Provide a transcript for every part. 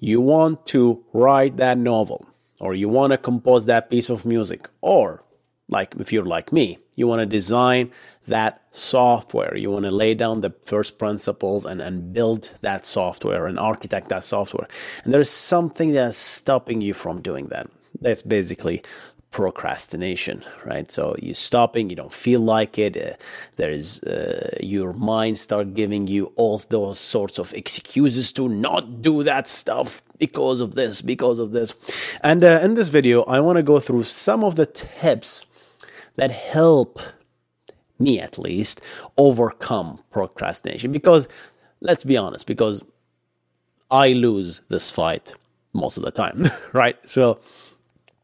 You want to write that novel, or you want to compose that piece of music, or like if you're like me, you want to design that software. You want to lay down the first principles and, and build that software and architect that software. And there's something that's stopping you from doing that. That's basically procrastination, right? So you're stopping, you don't feel like it. Uh, there's uh, your mind start giving you all those sorts of excuses to not do that stuff because of this, because of this. And uh, in this video, I want to go through some of the tips that help me at least overcome procrastination because let's be honest because I lose this fight most of the time, right? So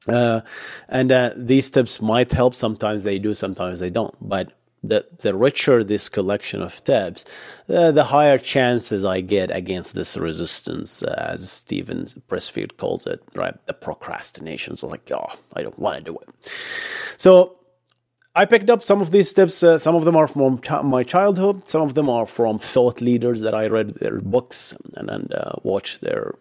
uh, and uh, these tips might help. Sometimes they do, sometimes they don't. But the the richer this collection of tips, uh, the higher chances I get against this resistance, uh, as Steven Pressfield calls it, right? The procrastination. So like, oh, I don't want to do it. So I picked up some of these tips. Uh, some of them are from my childhood. Some of them are from thought leaders that I read their books and, and uh, watched their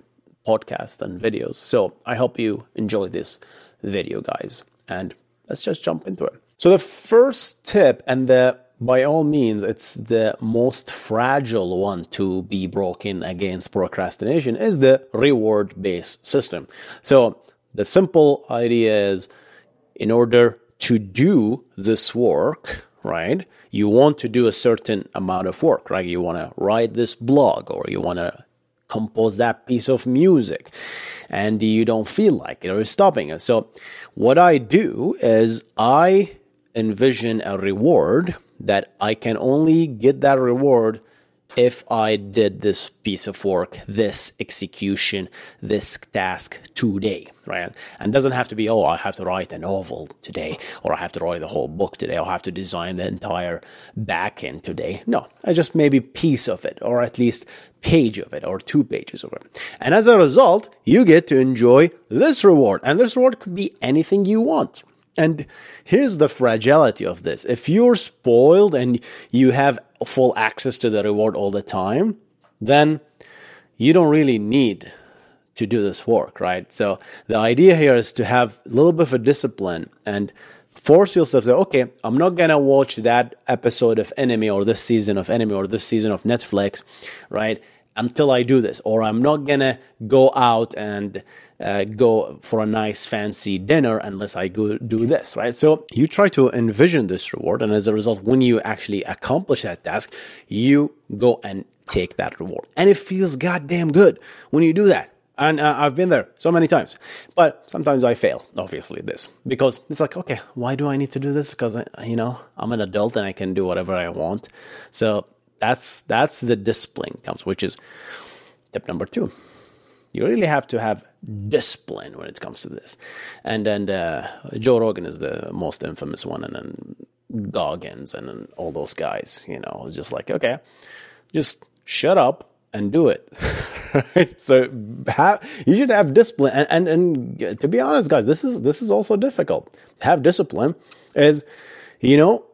podcasts and videos. So I hope you enjoy this video, guys. And let's just jump into it. So the first tip, and the by all means, it's the most fragile one to be broken against procrastination is the reward based system. So the simple idea is in order to do this work, right? You want to do a certain amount of work, right? You want to write this blog or you want to compose that piece of music and you don't feel like it or stopping it. So, what I do is I envision a reward that I can only get that reward if I did this piece of work, this execution, this task today, right? And doesn't have to be, oh, I have to write a novel today, or I have to write the whole book today, or I have to design the entire backend today. No, I just maybe piece of it, or at least page of it, or two pages of it. And as a result, you get to enjoy this reward. And this reward could be anything you want. And here's the fragility of this. If you're spoiled and you have full access to the reward all the time, then you don't really need to do this work, right? So the idea here is to have a little bit of a discipline and force yourself to, okay, I'm not going to watch that episode of anime or this season of anime or this season of Netflix, right? Until I do this, or I'm not going to go out and uh, go for a nice fancy dinner unless I go do this, right? So you try to envision this reward, and as a result, when you actually accomplish that task, you go and take that reward, and it feels goddamn good when you do that. And uh, I've been there so many times, but sometimes I fail, obviously, this because it's like, okay, why do I need to do this? Because, I, you know, I'm an adult and I can do whatever I want. So that's, that's the discipline comes, which is tip number two you really have to have discipline when it comes to this. And then uh, Joe Rogan is the most infamous one, and then Goggins and then all those guys. You know, just like okay, just shut up and do it. right? So have, you should have discipline. And, and and to be honest, guys, this is this is also difficult. Have discipline is, you know,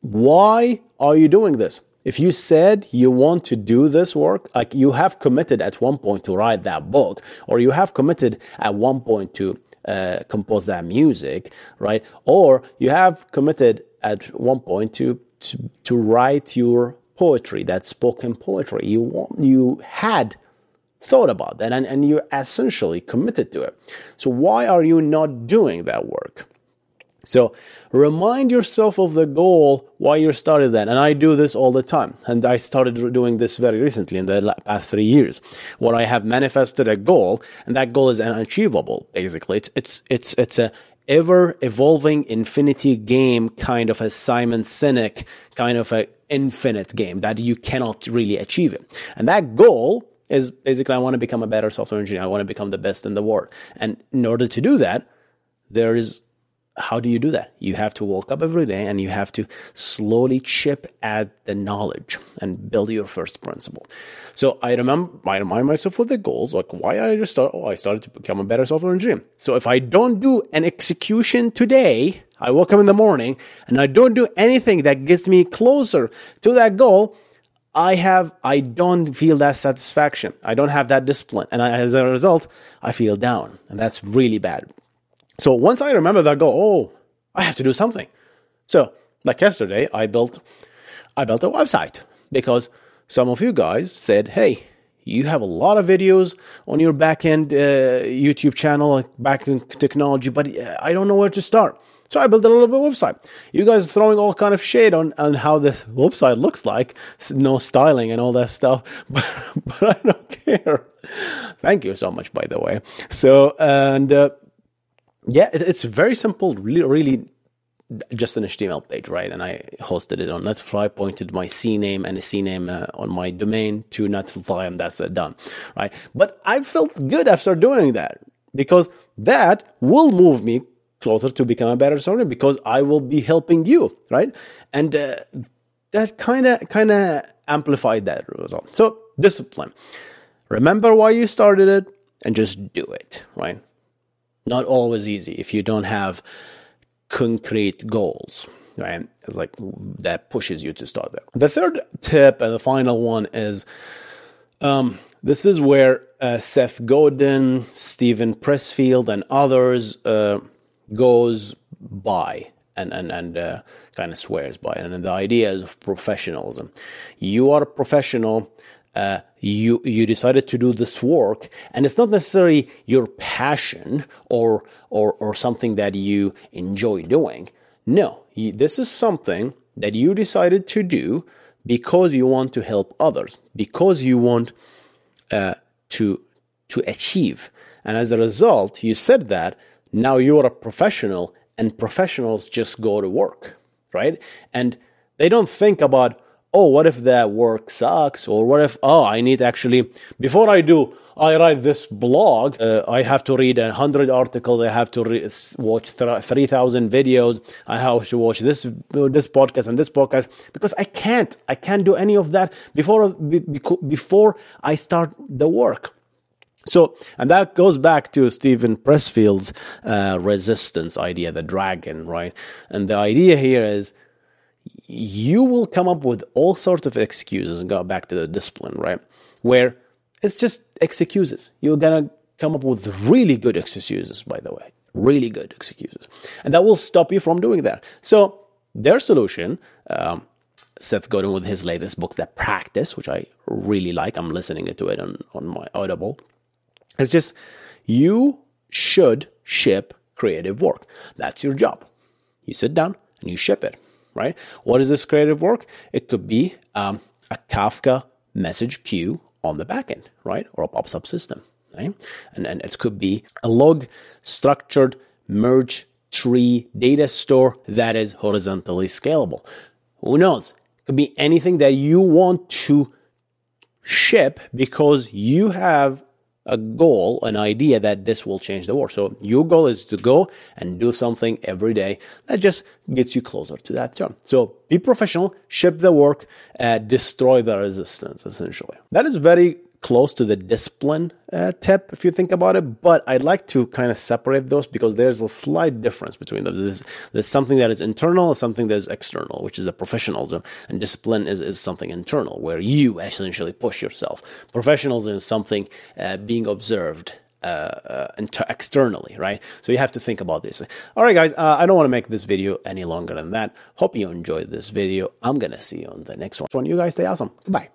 why are you doing this? If you said you want to do this work, like you have committed at one point to write that book, or you have committed at one point to uh, compose that music, right? Or you have committed at one point to, to, to write your poetry, that spoken poetry. You, want, you had thought about that and, and you're essentially committed to it. So, why are you not doing that work? So, remind yourself of the goal why you started that. And I do this all the time. And I started doing this very recently in the past three years, where I have manifested a goal, and that goal is unachievable. Basically, it's it's it's it's a ever evolving infinity game kind of a Simon Sinek kind of a infinite game that you cannot really achieve it. And that goal is basically I want to become a better software engineer. I want to become the best in the world. And in order to do that, there is how do you do that? You have to wake up every day and you have to slowly chip at the knowledge and build your first principle. So I remember, I remind myself with the goals, like why I just start, oh, I started to become a better software engineer. So if I don't do an execution today, I wake up in the morning and I don't do anything that gets me closer to that goal, I have, I don't feel that satisfaction. I don't have that discipline. And as a result, I feel down. And that's really bad. So once I remember that, go, oh, I have to do something. So like yesterday, I built, I built a website because some of you guys said, hey, you have a lot of videos on your backend uh, YouTube channel, like backend technology, but uh, I don't know where to start. So I built a little bit website. You guys are throwing all kind of shade on, on how this website looks like, no styling and all that stuff, but, but I don't care. Thank you so much, by the way. So, and uh, yeah, it, it's very simple, really, really just an HTML page, right? And I hosted it on Netlify, pointed my CNAME and a CNAME uh, on my domain to Netlify, and that's done, right? But I felt good after doing that because that will move me closer to become a better software because I will be helping you, right? And uh, that kind of kind of amplified that result. So discipline. Remember why you started it and just do it, right? Not always easy if you don't have concrete goals, right? It's like that pushes you to start there. The third tip and the final one is um, this is where uh, Seth Godin, Steven Pressfield, and others uh, goes by and and and uh, kind of swears by it. And the idea is of professionalism. You are a professional. Uh, you you decided to do this work, and it's not necessarily your passion or or or something that you enjoy doing. No, you, this is something that you decided to do because you want to help others, because you want uh, to to achieve, and as a result, you said that now you're a professional and professionals just go to work, right? And they don't think about, oh, what if that work sucks? Or what if, oh, I need actually, before I do, I write this blog, uh, I have to read a hundred articles, I have to re- watch th- 3,000 videos, I have to watch this, this podcast and this podcast because I can't, I can't do any of that before, before I start the work. So, and that goes back to Steven Pressfield's uh, resistance idea, the dragon, right? And the idea here is you will come up with all sorts of excuses and go back to the discipline, right? Where it's just excuses. You're gonna come up with really good excuses, by the way, really good excuses, and that will stop you from doing that. So, their solution. Um, Seth Godin with his latest book, The Practice, which I really like. I'm listening to it on, on my Audible. It's just you should ship creative work. That's your job. You sit down and you ship it, right? What is this creative work? It could be um, a Kafka message queue on the backend, right? Or a PubSub system, right? And, and it could be a log structured merge tree data store that is horizontally scalable. Who knows? It could be anything that you want to ship because you have a goal, an idea that this will change the world. So your goal is to go and do something every day that just gets you closer to that term. So be professional, ship the work, uh, destroy the resistance, essentially. That is very close to the discipline uh, tip if you think about it but i'd like to kind of separate those because there's a slight difference between them there's, there's something that is internal and something that is external which is a professionalism and discipline is, is something internal where you essentially push yourself professionalism is something uh, being observed uh, externally, right? So you have to think about this. All right, guys, uh, I don't want to make this video any longer than that. Hope you enjoyed this video. I'm going to see you on the next one. You guys stay awesome. Goodbye.